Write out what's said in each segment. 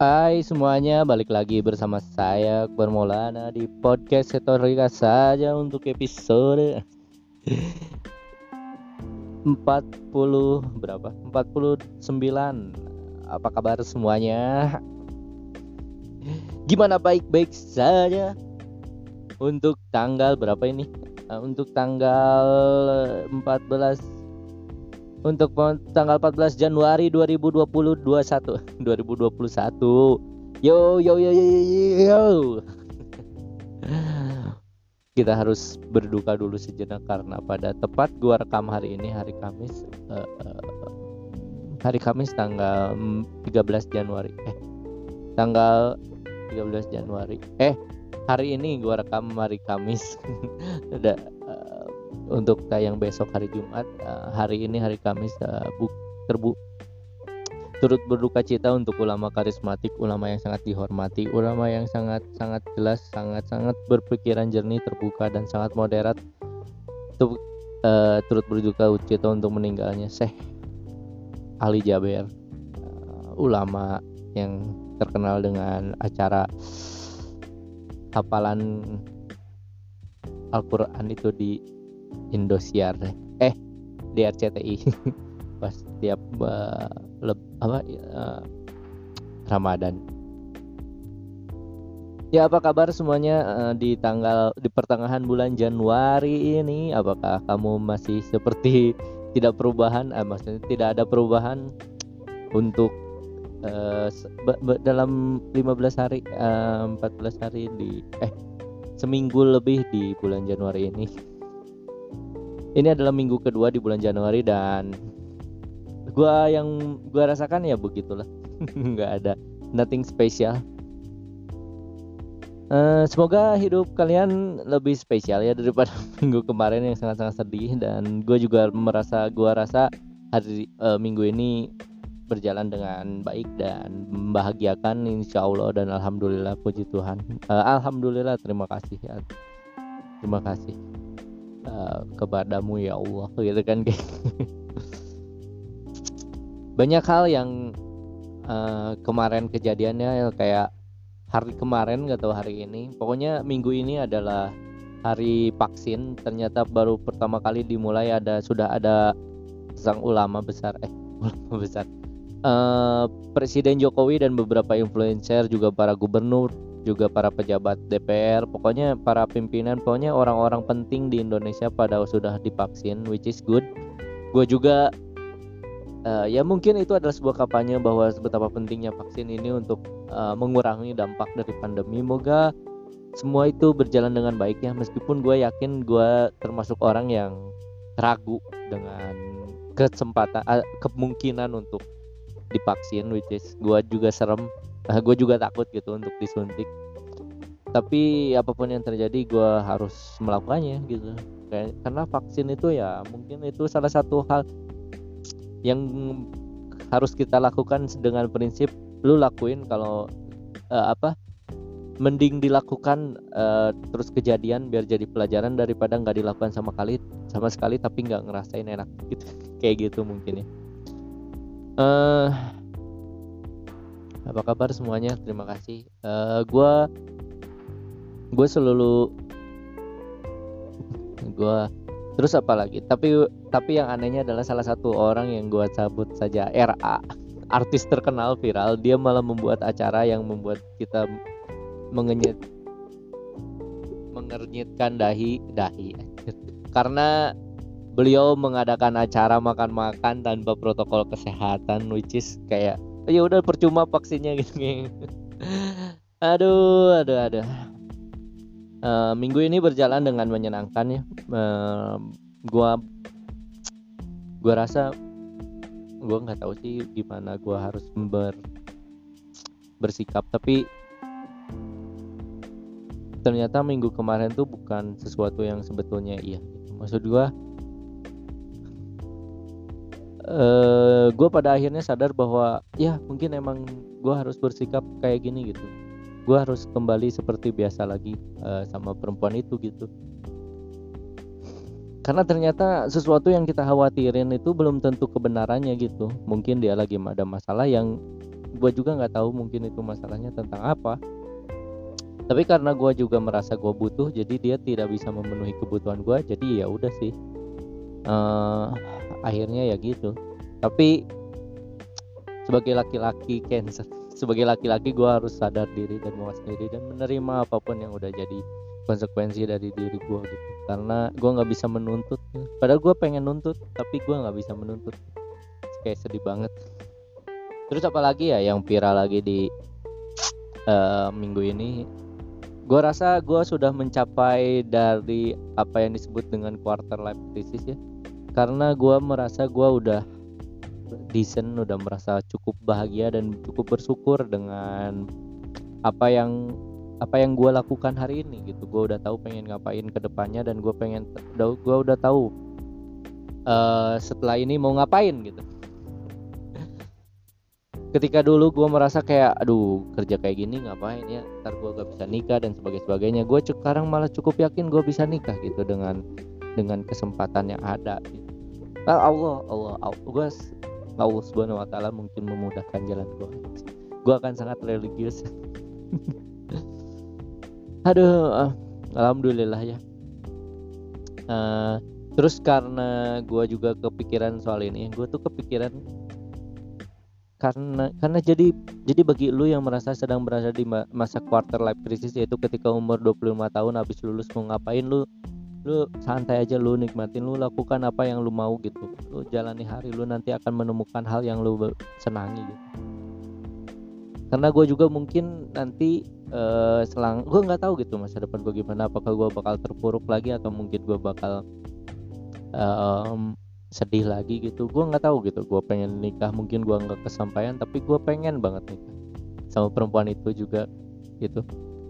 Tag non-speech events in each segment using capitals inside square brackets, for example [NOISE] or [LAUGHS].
Hai semuanya, balik lagi bersama saya Akbar di podcast Setorika saja untuk episode 40 berapa? 49. Apa kabar semuanya? Gimana baik-baik saja? Untuk tanggal berapa ini? Uh, Untuk tanggal 14 untuk tanggal 14 Januari 2020 21 2021 yo yo yo yo yo, yo. [LAUGHS] kita harus berduka dulu sejenak karena pada tepat gua rekam hari ini hari Kamis uh, hari Kamis tanggal 13 Januari. Eh tanggal 13 Januari. Eh hari ini gua rekam hari Kamis. [LAUGHS] Udah untuk tayang besok hari Jumat uh, hari ini hari Kamis uh, bu, terbu turut berduka cita untuk ulama karismatik ulama yang sangat dihormati ulama yang sangat sangat jelas sangat sangat berpikiran jernih terbuka dan sangat moderat. Tur, uh, turut berduka cita untuk meninggalnya Syekh Ali Jaber uh, ulama yang terkenal dengan acara hafalan Al-Quran itu di Indosiar. Eh di RCTI [LAUGHS] pas tiap uh, leb, apa uh, Ramadan. Ya apa kabar semuanya? Uh, di tanggal di pertengahan bulan Januari ini apakah kamu masih seperti [LAUGHS] tidak perubahan? Eh, maksudnya tidak ada perubahan untuk uh, dalam 15 hari uh, 14 hari di eh seminggu lebih di bulan Januari ini [LAUGHS] ini adalah minggu kedua di bulan Januari dan gua yang gua rasakan ya begitulah. [LAUGHS] Nggak ada nothing special. Uh, semoga hidup kalian lebih spesial ya daripada [LAUGHS] minggu kemarin yang sangat-sangat sedih dan gue juga merasa gua rasa hari uh, minggu ini berjalan dengan baik dan membahagiakan insya Allah dan alhamdulillah puji Tuhan. Uh, alhamdulillah terima kasih ya. Terima kasih uh, kepadamu ya Allah [LAUGHS] gitu kan banyak hal yang uh, kemarin kejadiannya kayak hari kemarin gak tahu hari ini. Pokoknya minggu ini adalah hari vaksin. Ternyata baru pertama kali dimulai ada sudah ada sang ulama besar eh [LAUGHS] ulama besar uh, Presiden Jokowi dan beberapa influencer juga para gubernur juga para pejabat DPR pokoknya para pimpinan pokoknya orang-orang penting di Indonesia pada sudah divaksin which is good. Gue juga uh, ya mungkin itu adalah sebuah kampanye bahwa betapa pentingnya vaksin ini untuk uh, mengurangi dampak dari pandemi. Moga semua itu berjalan dengan baik ya. Meskipun gue yakin gue termasuk orang yang ragu dengan kesempatan kemungkinan untuk divaksin which is gue juga serem. Uh, gue juga takut gitu untuk disuntik. Tapi apa pun yang terjadi gue harus melakukannya gitu. Karena vaksin itu ya mungkin itu salah satu hal yang harus kita lakukan dengan prinsip lu lakuin kalau uh, apa mending dilakukan uh, terus kejadian biar jadi pelajaran daripada nggak dilakukan sama kali sama sekali tapi nggak ngerasain enak. Gitu [LAUGHS] kayak gitu mungkin ya uh, apa kabar semuanya? Terima kasih. Uh, gue gue selalu gue terus apa lagi? Tapi tapi yang anehnya adalah salah satu orang yang gue cabut saja RA artis terkenal viral dia malah membuat acara yang membuat kita mengenyit mengernyitkan dahi dahi karena beliau mengadakan acara makan-makan tanpa protokol kesehatan which is kayak ya udah percuma vaksinnya [LAUGHS] gitu. Aduh aduh aduh. Uh, minggu ini berjalan dengan menyenangkan ya. Uh, gua gua rasa gua nggak tahu sih gimana gua harus ber bersikap tapi ternyata minggu kemarin tuh bukan sesuatu yang sebetulnya iya maksud gua uh, gue pada akhirnya sadar bahwa ya mungkin emang gue harus bersikap kayak gini gitu. Gue harus kembali seperti biasa lagi uh, sama perempuan itu gitu. Karena ternyata sesuatu yang kita khawatirin itu belum tentu kebenarannya gitu. Mungkin dia lagi ada masalah yang gue juga nggak tahu mungkin itu masalahnya tentang apa. Tapi karena gue juga merasa gue butuh jadi dia tidak bisa memenuhi kebutuhan gue jadi ya udah sih uh, akhirnya ya gitu. Tapi sebagai laki-laki cancer sebagai laki-laki gue harus sadar diri dan mawas diri dan menerima apa pun yang udah jadi konsekuensi dari diri gue gitu. Karena gue nggak bisa menuntut. Padahal gue pengen nuntut tapi gue nggak bisa menuntut. Kayak sedih banget. Terus apalagi ya yang viral lagi di uh, minggu ini? Gue rasa gue sudah mencapai dari apa yang disebut dengan quarter life crisis ya karena gue merasa gue udah decent udah merasa cukup bahagia dan cukup bersyukur dengan apa yang apa yang gue lakukan hari ini gitu. Gue udah tahu pengen ngapain ke depannya dan gue pengen gue udah tahu uh, setelah ini mau ngapain gitu. Ketika dulu gue merasa kayak aduh kerja kayak gini ngapain ya? Ntar gue gak bisa nikah dan sebagainya gue sekarang malah cukup yakin gue bisa nikah gitu dengan dengan kesempatan yang ada gitu. Allah Allah Allah. Gue Allah subhanahu wa taala mungkin memudahkan jalan gue gue akan sangat religius. [LAUGHS] Aduh alhamdulillah ya. Uh, terus karena gue juga kepikiran soal ini gue tuh kepikiran karena karena jadi jadi bagi lu yang merasa sedang berada di masa quarter life crisis yaitu ketika umur 25 tahun habis lulus mau ngapain lu lu santai aja lu nikmatin lu lakukan apa yang lu mau gitu. Lu jalani hari lu nanti akan menemukan hal yang lu senangi gitu. Karena gue juga mungkin nanti uh, selang gue nggak tahu gitu masa depan gue gimana apakah gue bakal terpuruk lagi atau mungkin gue bakal um, sedih lagi gitu. Gue nggak tahu gitu gue pengen nikah mungkin gue nggak kesampaian tapi gue pengen banget nikah sama perempuan itu juga gitu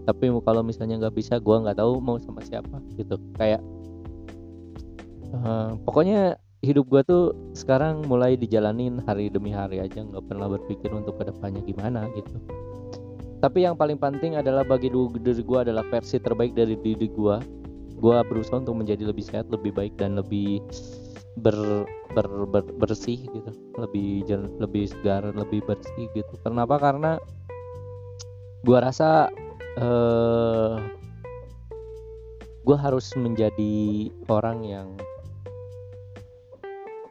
tapi kalau misalnya nggak bisa gue nggak tahu mau sama siapa gitu. Kayak uh, pokoknya hidup gue tuh sekarang mulai dijalanin hari demi hari aja nggak pernah berpikir untuk ke depannya gimana gitu. Tapi yang paling penting adalah bagi diri gue adalah versi terbaik dari diri gue gue berusaha untuk menjadi lebih sehat lebih baik dan lebih ber, ber, ber bersih gitu. Lebih lebih segar lebih bersih gitu. Kenapa? Karena gua rasa uh, gua harus menjadi orang yang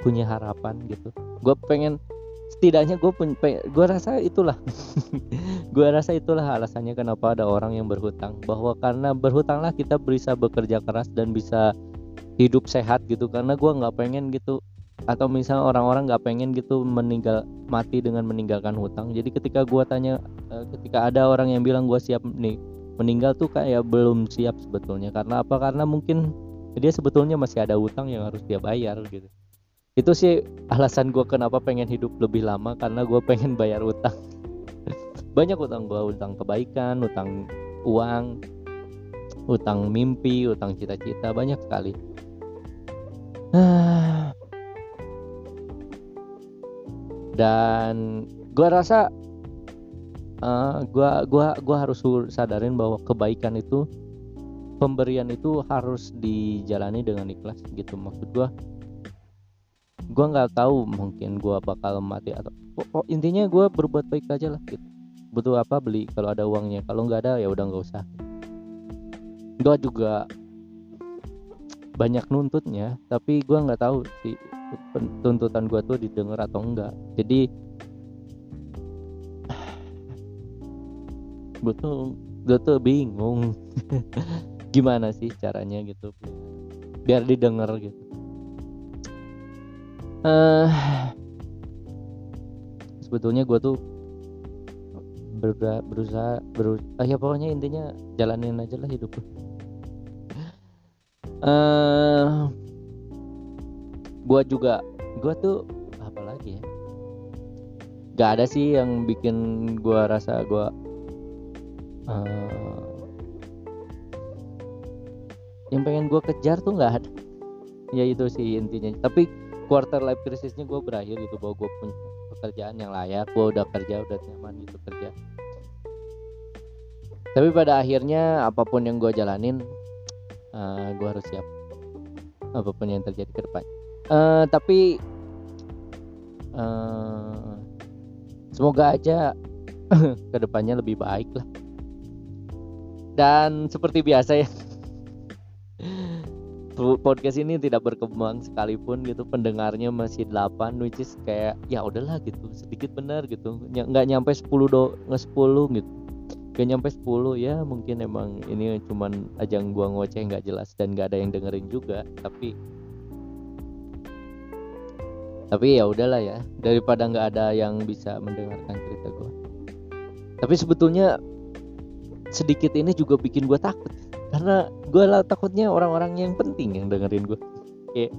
punya harapan gitu. Gue pengen setidaknya gue pun gue rasa itulah. [LAUGHS] Gue rasa itulah alasannya kenapa ada orang yang berhutang. Bahwa karena berhutanglah kita bisa bekerja keras dan bisa hidup sehat gitu. Karena gue nggak pengen gitu atau misalnya orang-orang nggak pengen gitu meninggal mati dengan meninggalkan hutang. Jadi ketika gue tanya eh, ketika ada orang yang bilang gue siap nih meninggal tuh kayak belum siap sebetulnya. Karena apa? Karena mungkin dia sebetulnya masih ada hutang yang harus dia bayar gitu. Itu sih alasan gue kenapa pengen hidup lebih lama karena gue pengen bayar utang [LAUGHS] banyak utang gue utang kebaikan utang uang utang mimpi utang cita-cita. Banyak sekali [SIGHS] dan gue rasa uh, gua gua gua harus sadarin bahwa kebaikan itu pemberian itu harus dijalani dengan ikhlas gitu. Maksud gue gue nggak tahu mungkin gue bakal mati atau oh, oh, intinya gue berbuat baik aja lah gitu. Butuh apa beli kalau ada uangnya. Kalau nggak ada ya udah nggak usah. Gue juga banyak nuntutnya tapi gue nggak tahu sih tuntutan gue tuh didengar atau enggak. Jadi [SIGHS] gue tuh gue tuh bingung. [LAUGHS] Gimana sih caranya gitu biar didengar gitu. Uh, [SIGHS] sebetulnya gue tuh berusaha berusaha berusaha ya pokoknya intinya jalanin aja lah hidup uh, gua juga gua tuh apa lagi ya? Gak ada sih yang bikin gua rasa gua uh, yang pengen gua kejar tuh nggak ada. Ya itu sih intinya. Tapi quarter life crisisnya gue berakhir gitu bahwa gue punya pekerjaan yang layak gue udah kerja udah nyaman gitu kerja. Tapi pada akhirnya apa pun yang gue jalanin uh, eh, gue harus siap apa pun yang terjadi ke depan. Uh, tapi uh, semoga aja [LAUGHS] ke depannya lebih baik lah. Dan seperti biasa ya [LAUGHS] podcast ini tidak berkembang sekalipun gitu pendengarnya masih 8 which is kayak ya udahlah gitu sedikit benar gitu. Nggak nyampe 10 do nggak 10 gitu gak nyampe 10 ya mungkin emang ini cuman ajang gua ngoceh nggak jelas dan nggak ada yang dengerin juga tapi tapi ya udahlah ya daripada nggak ada yang bisa mendengarkan cerita gua. Tapi sebetulnya sedikit ini juga bikin gua takut karena gue lah takutnya orang-orang yang penting yang dengerin gue kayak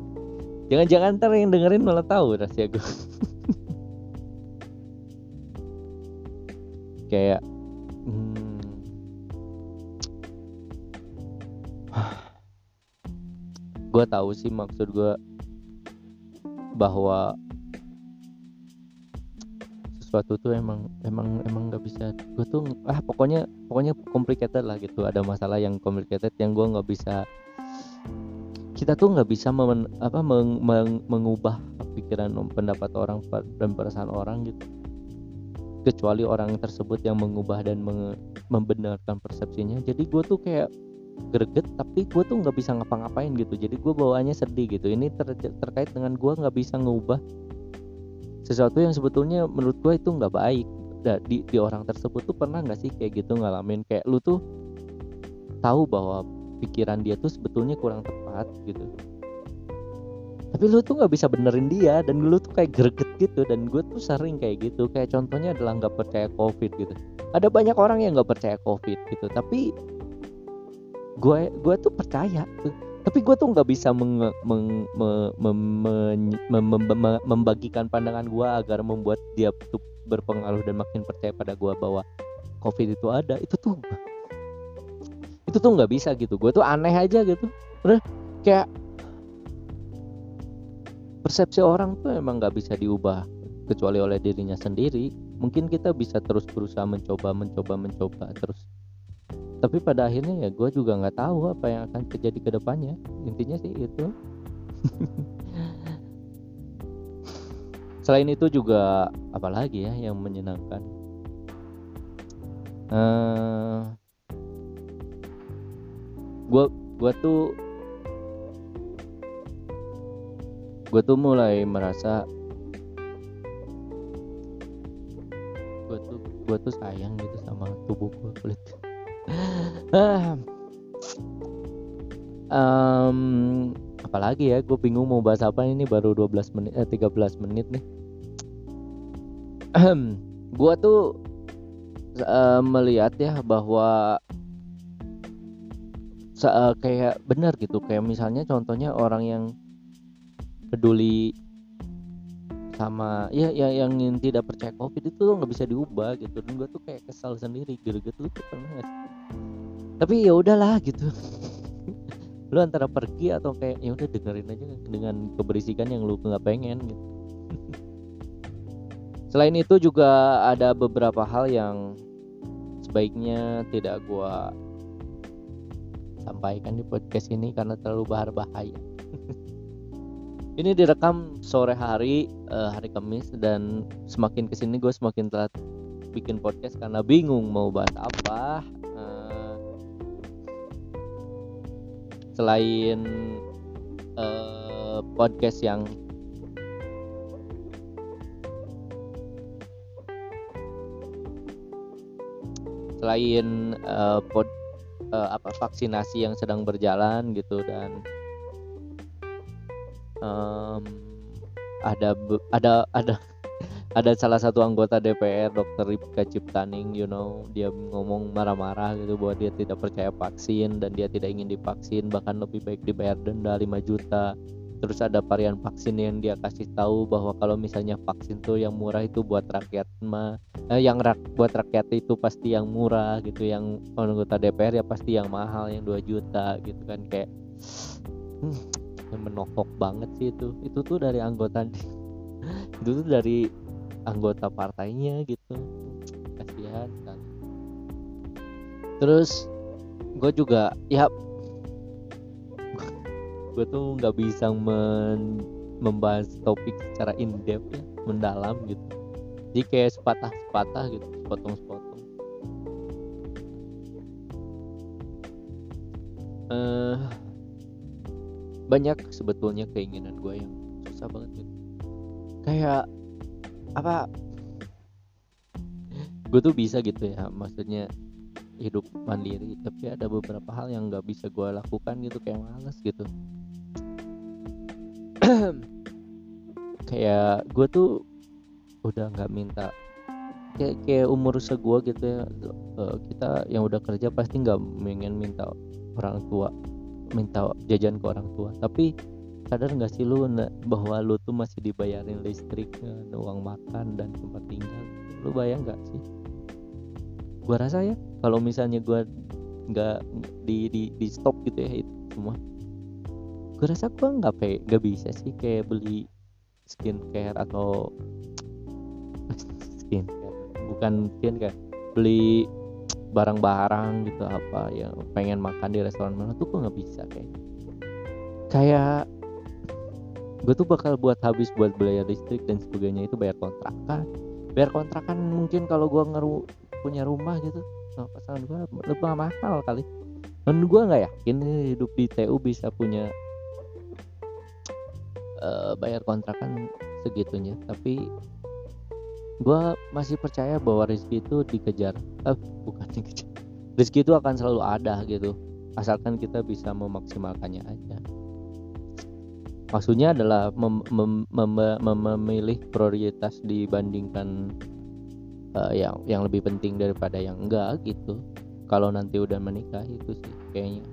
jangan-jangan ntar yang dengerin malah tahu rahasia gue [LAUGHS] kayak gue tahu sih maksud gue bahwa sesuatu tuh emang emang emang nggak bisa. Gue tuh ah pokoknya pokoknya complicated lah gitu. Ada masalah yang complicated yang gue nggak bisa kita tuh nggak bisa memen, apa meng, meng, mengubah pikiran pendapat orang dan perasaan orang gitu. Kecuali orang tersebut yang mengubah dan membenarkan persepsinya. Jadi gue tuh kayak greget tapi gue tuh nggak bisa ngapa-ngapain gitu. Jadi gue bawaannya sedih gitu. Ini ter, terkait dengan gue nggak bisa ngubah sesuatu yang sebetulnya menurut gue itu nggak baik. Di, di orang tersebut tuh pernah nggak sih kayak gitu ngalamin? Kayak lu tuh tahu bahwa pikiran dia tuh sebetulnya kurang tepat gitu. Tapi lu tuh nggak bisa benerin dia dan lu tuh kayak greget gitu dan gue tuh sering kayak gitu. Kayak contohnya adalah nggak percaya covid gitu. Ada banyak orang yang nggak percaya covid gitu tapi gue gue tuh percaya. Tapi gue tuh nggak bisa meng, meng, me, me, me, me, me, me, membagikan pandangan gue agar membuat dia tuh berpengaruh dan makin percaya pada gue bahwa covid itu ada. Itu tuh itu tuh nggak bisa gitu. Gue tuh aneh aja gitu. Udah kayak persepsi orang tuh emang nggak bisa diubah kecuali oleh dirinya sendiri. Mungkin kita bisa terus berusaha mencoba mencoba mencoba terus tapi pada akhirnya ya gue juga nggak tahu apa yang akan terjadi ke depannya. Intinya sih itu. [LAUGHS] Selain itu juga apalagi ya yang menyenangkan? Uh, gue gue tuh gue tuh mulai merasa gue tuh gue tuh sayang gitu sama tubuh gue kulit [SIGHS] um, apalagi ya gue bingung mau bahas apa ini baru 12 menit eh, 13 menit nih. [CLEARS THROAT] Gue tuh uh, melihat ya bahwa uh, kayak benar gitu kayak misalnya contohnya orang yang peduli sama ya, ya yang tidak percaya covid itu nggak bisa diubah gitu. Dan gue tuh kayak kesal sendiri gitu lu tuh pernah gak tapi ya udahlah gitu. Lu antara pergi atau kayak ya udah dengerin aja dengan keberisikan yang lu nggak pengen gitu. Selain itu juga ada beberapa hal yang sebaiknya tidak gua sampaikan di podcast ini karena terlalu bahar bahaya [LAUGHS] ini direkam sore hari uh, hari Kamis dan semakin ke sini gue semakin telat bikin podcast karena bingung mau bahas apa selain uh, podcast yang selain uh, pod, uh, apa vaksinasi yang sedang berjalan gitu dan um, ada ada ada ada salah satu anggota DPR Dr. Ripka Ciptaning you know. Dia ngomong marah-marah gitu bahwa dia tidak percaya vaksin dan dia tidak ingin divaksin. Bahkan lebih baik dibayar denda 5 juta. Terus ada varian vaksin yang dia kasih tahu bahwa kalau misalnya vaksin tuh yang murah itu buat rakyat mah eh, yang rak buat rakyat itu pasti yang murah gitu. Yang anggota DPR ya pasti yang mahal yang 2 juta gitu kan. Kayak hmm, menokok banget sih itu. Itu tuh dari anggota [LAUGHS] itu tuh dari anggota partainya gitu. Kasihan kan. Terus gue juga ya gue tuh nggak bisa men membahas topik secara in depth ya mendalam gitu. Jadi kayak sepatah sepatah gitu sepotong sepotong uh, banyak sebetulnya keinginan gue yang susah banget gitu. Kayak apa? Gue tuh bisa gitu ya maksudnya hidup mandiri tapi ada beberapa hal yang nggak bisa gue lakukan gitu kayak males gitu. [CLEARS THROAT] Kayak gue tuh udah nggak minta kayak kayak umur segua gitu ya uh, kita yang udah kerja pasti nggak pengen minta orang tua minta jajan ke orang tua. Tapi sadar nggak sih lu bahwa lu tuh masih dibayarin listrik uang makan dan tempat tinggal? Lu bayang nggak sih? Gua rasa ya kalau misalnya gua nggak di, di di stop gitu ya itu semua. Gua rasa gua nggak pe nggak bisa sih kayak beli skincare atau [TSK] skincare. Bukan skincare beli barang-barang gitu apa yang pengen makan di restoran mana tuh gua nggak bisa kayak. Kayak gue tuh bakal buat habis buat bayar listrik dan sebagainya itu bayar kontrakan bayar kontrakan mungkin kalau gue ngeru punya rumah gitu nah, pasangan gue lebih mahal kali. Dan gue nggak yakin hidup di TU bisa punya uh, bayar kontrakan segitunya. Tapi gue masih percaya bahwa rezeki itu dikejar eh, bukan [LAUGHS] dikejar. Rezeki itu akan selalu ada gitu asalkan kita bisa memaksimalkannya aja maksudnya adalah mem mem mem mem memilih prioritas dibandingkan uh, yang yang lebih penting daripada yang enggak gitu. Kalau nanti udah menikah itu sih kayaknya.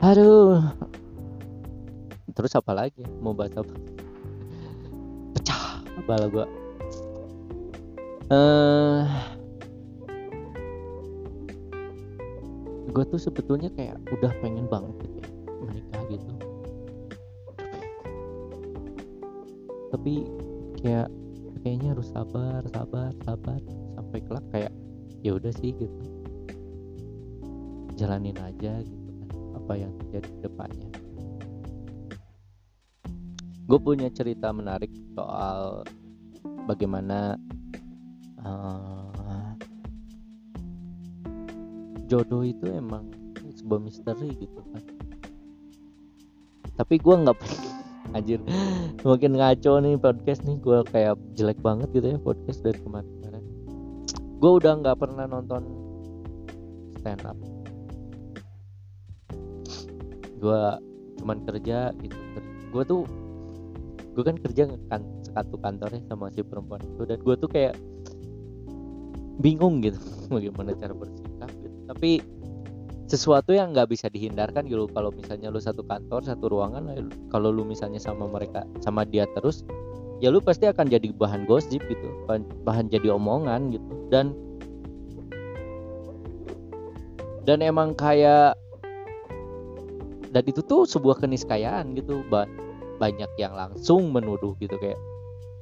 Aduh. Terus apa lagi? Mau bahas apa? Pecah bala gua. Uh, gue tuh sebetulnya kayak udah pengen banget menikah gitu. Tapi kayak kayaknya harus sabar sabar sabar sampai kelak kayak ya udah sih gitu. Jalanin aja gitu kan apa yang terjadi depannya. Gue punya cerita menarik soal bagaimana uh, jodoh itu emang sebuah misteri gitu kan tapi gue nggak [LAUGHS] anjir. Makin ngaco nih podcast nih gue kayak jelek banget gitu ya podcast dari kemarin-kemarin gue udah nggak pernah nonton stand up gue cuman kerja gitu. Gue tuh gue kan kerja kan satu kantornya sama si perempuan itu. Dan gue tuh kayak bingung gitu [LAUGHS] bagaimana cara bersikap gitu. Tapi sesuatu yang nggak bisa dihindarkan gitu kalau misalnya lu satu kantor satu ruangan kalau lu misalnya sama mereka sama dia terus ya lu pasti akan jadi bahan gosip gitu bahan, jadi omongan gitu. Dan dan emang kayak dan itu tuh sebuah keniscayaan gitu ba banyak yang langsung menuduh gitu kayak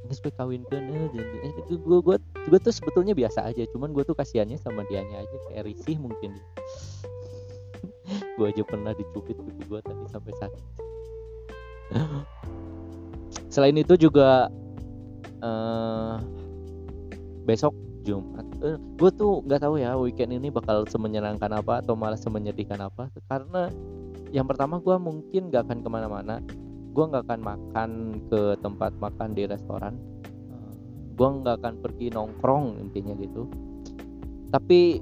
ini supaya kawin kan eh, itu gue gue gue tuh sebetulnya biasa aja cuman gue tuh kasihannya sama dianya aja kayak risih mungkin gue aja pernah dicubit pipi gue tadi sampai sakit. Selain itu juga uh, besok Jumat. Uh, eh, gue tuh nggak tahu ya weekend ini bakal semenyenangkan apa atau malah semenyedihkan apa. Karena yang pertama gue mungkin gak akan ke mana-mana. Gue nggak akan makan ke tempat makan di restoran. Gue nggak akan pergi nongkrong intinya gitu. Tapi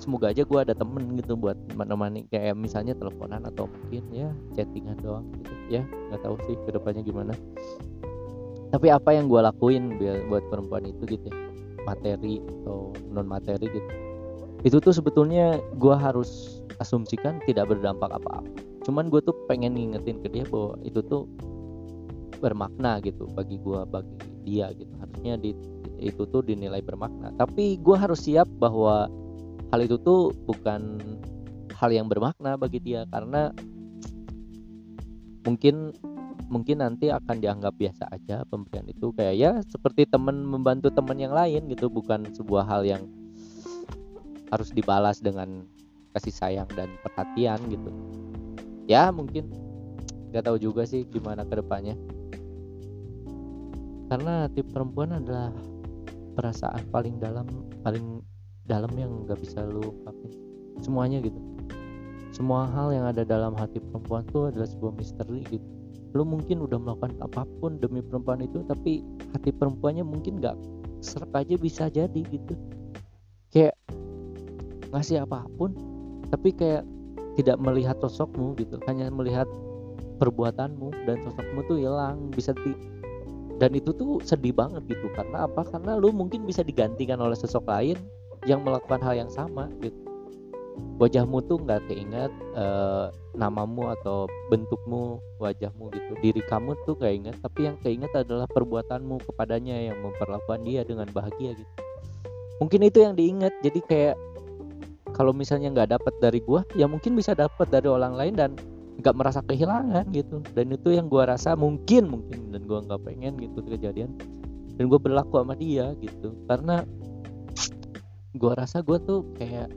semoga aja gue ada temen gitu buat menemani kayak misalnya teleponan atau mungkin ya chattingan doang gitu. Ya nggak tahu sih ke depannya gimana. Tapi apa yang gue lakuin buat perempuan itu gitu ya materi atau non materi gitu. Itu tuh sebetulnya gue harus asumsikan tidak berdampak apa-apa. Cuman gue tuh pengen ngingetin ke dia bahwa itu tuh bermakna gitu bagi gue bagi dia gitu. Harusnya di itu tuh dinilai bermakna. Tapi gue harus siap bahwa hal itu tuh bukan hal yang bermakna bagi dia karena mungkin mungkin nanti akan dianggap biasa aja pemberian itu. Kayak ya seperti teman membantu teman yang lain gitu bukan sebuah hal yang harus dibalas dengan kasih sayang dan perhatian gitu. Ya mungkin. Nggak tahu juga sih gimana ke depannya karena hati perempuan adalah perasaan paling dalam paling dalam yang nggak bisa lu ungkapin semuanya gitu. Semua hal yang ada dalam hati perempuan itu adalah sebuah misteri gitu. Lu mungkin udah melakukan apa pun demi perempuan itu tapi hati perempuannya mungkin nggak serak aja bisa jadi gitu. Kayak ngasih apa pun tapi kayak tidak melihat sosokmu gitu. Hanya melihat perbuatanmu dan sosokmu tuh hilang bisa di. Dan itu tuh sedih banget gitu. Karena apa? Karena lu mungkin bisa digantikan oleh sosok lain yang melakukan hal yang sama gitu. Wajahmu tuh nggak keinget uh, namamu atau bentukmu wajahmu gitu. Diri kamu tuh gak inget tapi yang keinget adalah perbuatanmu kepadanya yang memperlakukan dia dengan bahagia gitu. Mungkin itu yang diingat jadi kayak kalau misalnya nggak dapat dari gua ya mungkin bisa dapat dari orang lain dan nggak merasa kehilangan gitu. Dan itu yang gua rasa mungkin mungkin dan gua nggak pengen gitu kejadian. Dan gua berlaku sama dia gitu. Karena gua rasa gua tuh kayak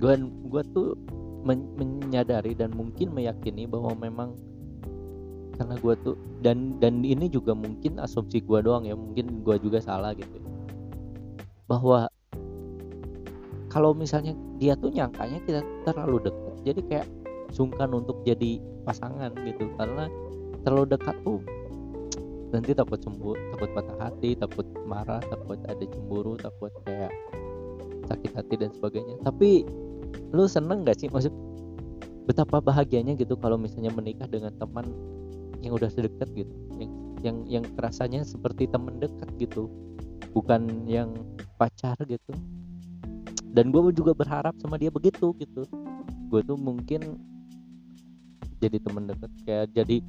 gua gua tuh men menyadari dan mungkin meyakini bahwa memang karena gua tuh dan dan ini juga mungkin asumsi gua doang ya mungkin gua juga salah gitu bahwa kalau misalnya dia tuh nyangkanya kita terlalu dekat jadi kayak sungkan untuk jadi pasangan gitu. Karena terlalu dekat tuh nanti takut cemburu takut patah hati takut marah takut ada cemburu takut kayak sakit hati dan sebagainya. Tapi lu seneng gak sih? Maksud betapa bahagianya gitu kalau misalnya menikah dengan teman yang udah sedekat gitu. Yang yang yang rasanya seperti teman dekat gitu. Bukan yang pacar gitu. Dan gue juga berharap sama dia begitu gitu. Gue tuh mungkin jadi temen deket kayak jadi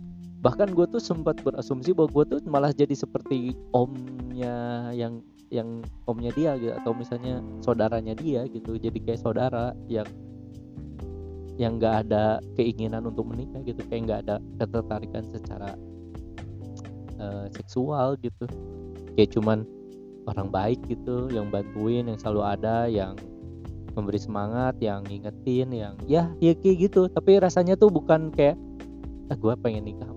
bahkan gue tuh sempat berasumsi bahwa gue tuh malah jadi seperti omnya yang yang omnya dia gitu atau misalnya saudaranya dia gitu. Jadi kayak saudara yang yang nggak ada keinginan untuk menikah gitu. Kayak nggak ada ketertarikan secara uh, seksual gitu. Kayak cuman orang baik gitu yang bantuin yang selalu ada yang memberi semangat yang ngingetin yang ya ya kayak gitu. Tapi rasanya tuh bukan kayak ah gue pengen nikah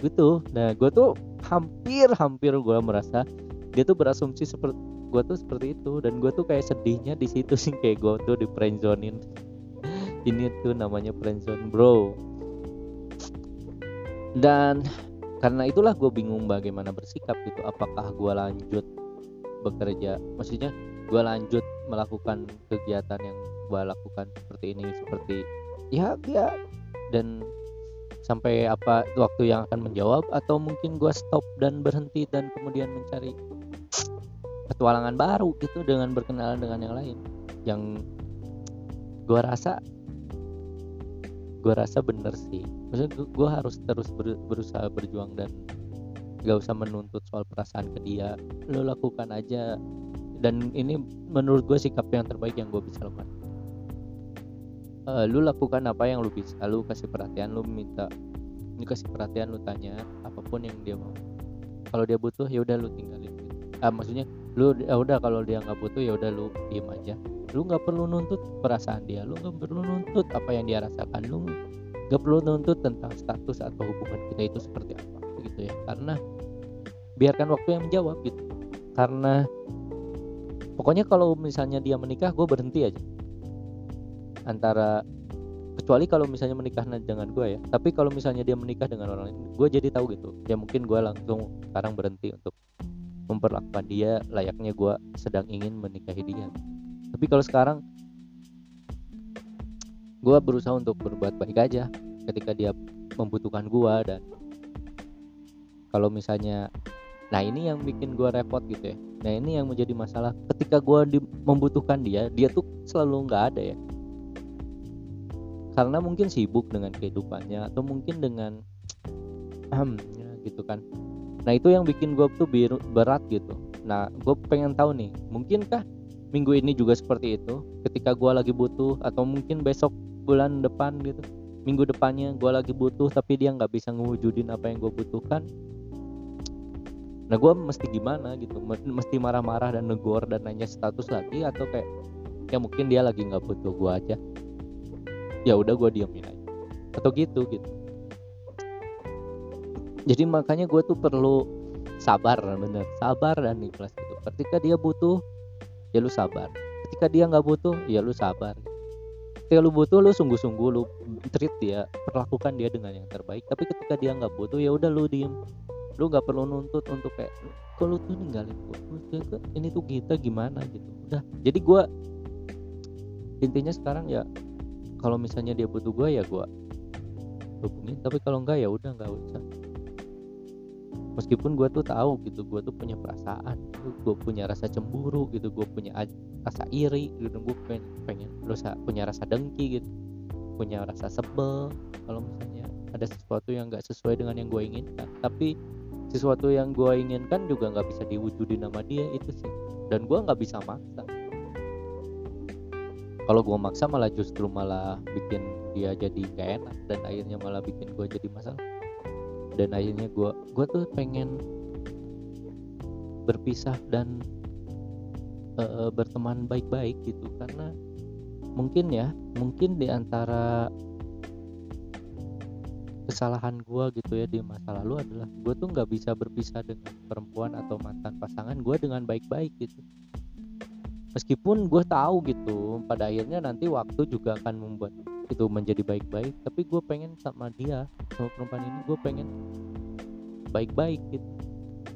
gitu. Nah gue tuh hampir hampir gue merasa dia tuh berasumsi seperti gue tuh seperti itu. Dan gue tuh kayak sedihnya di situ sih [LAUGHS] kayak gue tuh di friendzonein ini tuh namanya friendzone bro. Dan karena itulah gue bingung bagaimana bersikap gitu. Apakah gue lanjut bekerja? Maksudnya gue lanjut melakukan kegiatan yang gue lakukan seperti ini seperti ya ya. Dan sampai apa waktu yang akan menjawab atau mungkin gue stop dan berhenti dan kemudian mencari petualangan baru gitu dengan berkenalan dengan yang lain. Yang gue rasa gue rasa bener sih. Maksudnya gue harus terus ber, berusaha berjuang dan gak usah menuntut soal perasaan ke dia. Lo lakukan aja. Dan ini menurut gue sikap yang terbaik yang gue bisa lakukan uh, lu lakukan apa yang lu bisa lu kasih perhatian lu minta ini kasih perhatian lu tanya apa pun yang dia mau. Kalau dia butuh ya udah lu tinggalin gitu. ah maksudnya lu ya udah kalau dia nggak butuh ya udah lu diem aja. Lu nggak perlu nuntut perasaan dia lu nggak perlu nuntut apa yang dia rasakan lu nggak perlu nuntut tentang status atau hubungan kita itu seperti apa gitu ya. Karena biarkan waktu yang menjawab gitu. Karena pokoknya kalau misalnya dia menikah gue berhenti aja antara kecuali kalau misalnya menikah dengan gue ya. Tapi kalau misalnya dia menikah dengan orang lain gue jadi tahu gitu. Ya mungkin gue langsung sekarang berhenti untuk memperlakukan dia layaknya gue sedang ingin menikahi dia. Tapi kalau sekarang gue berusaha untuk berbuat baik aja ketika dia membutuhkan gue dan kalau misalnya nah ini yang bikin gue repot gitu ya. Nah ini yang menjadi masalah ketika gue membutuhkan dia dia tuh selalu nggak ada ya karena mungkin sibuk dengan kehidupannya atau mungkin dengan ya gitu kan. Nah itu yang bikin gue tuh berat gitu. Nah gue pengen tahu nih mungkinkah minggu ini juga seperti itu? Ketika gue lagi butuh atau mungkin besok bulan depan gitu minggu depannya gue lagi butuh tapi dia nggak bisa ngewujudin apa yang gue butuhkan? Nah gue mesti gimana gitu? Mesti marah-marah dan negor dan nanya status lagi atau kayak ya mungkin dia lagi nggak butuh gue aja ya udah gue diemin aja. Atau gitu gitu. Jadi makanya gue tuh perlu sabar bener. Sabar dan ikhlas gitu. Ketika dia butuh ya lu sabar. Ketika dia nggak butuh ya lu sabar. Ketika lu butuh lu sungguh-sungguh lu treat dia perlakukan dia dengan yang terbaik. Tapi ketika dia nggak butuh ya udah lu diem. Lu nggak perlu nuntut untuk kayak kalau tuh ninggalin gua? Ini tuh kita gimana? Gitu. Udah. Jadi gua intinya sekarang ya kalau misalnya dia butuh gua ya gua hubungin. Tapi kalau enggak ya udah nggak usah. Meskipun gue tuh tahu gitu gue tuh punya perasaan gue punya rasa cemburu gitu gue punya rasa iri gitu gue pengen pengen rasa punya rasa dengki gitu punya rasa sebel. Kalau misalnya ada sesuatu yang nggak sesuai dengan yang gue inginkan. Tapi sesuatu yang gue inginkan juga nggak bisa diwujudin nama dia itu sih. Dan gue nggak bisa maksa kalau gue maksa malah justru malah bikin dia jadi gak enak dan akhirnya malah bikin gue jadi masalah. Dan akhirnya gue gue tuh pengen berpisah dan uh, berteman baik-baik gitu. Karena mungkin ya mungkin di antara kesalahan gue gitu ya di masa lalu adalah gue tuh nggak bisa berpisah dengan perempuan atau mantan pasangan gue dengan baik-baik gitu meskipun gue tahu gitu pada akhirnya nanti waktu juga akan membuat itu menjadi baik-baik tapi gue pengen sama dia sama perempuan ini gue pengen baik-baik gitu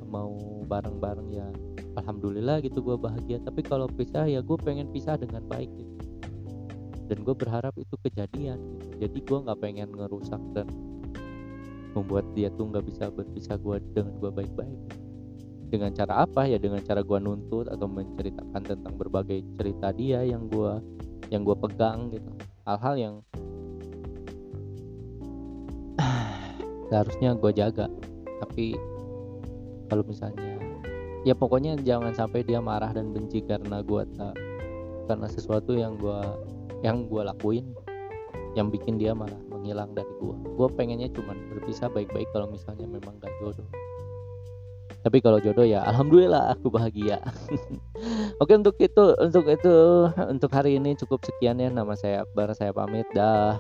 mau bareng-bareng ya alhamdulillah gitu gue bahagia tapi kalau pisah ya gue pengen pisah dengan baik gitu dan gue berharap itu kejadian gitu. jadi gue nggak pengen ngerusak dan membuat dia tuh nggak bisa berpisah gue dengan gue baik-baik gitu. Dengan cara apa ya dengan cara gue nuntut atau menceritakan tentang berbagai cerita dia yang gue yang gue pegang gitu. Hal-hal yang [SIGHS] seharusnya gue jaga. Tapi kalau misalnya ya pokoknya jangan sampai dia marah dan benci karena gue tak karena sesuatu yang gue yang gue lakuin yang bikin dia malah menghilang dari gue gue pengennya cuman berpisah baik-baik kalau misalnya memang gak jodoh tapi kalau jodoh ya alhamdulillah aku bahagia. [LAUGHS] Oke untuk itu untuk itu untuk hari ini cukup sekian ya. Nama saya Akbar saya pamit. Dah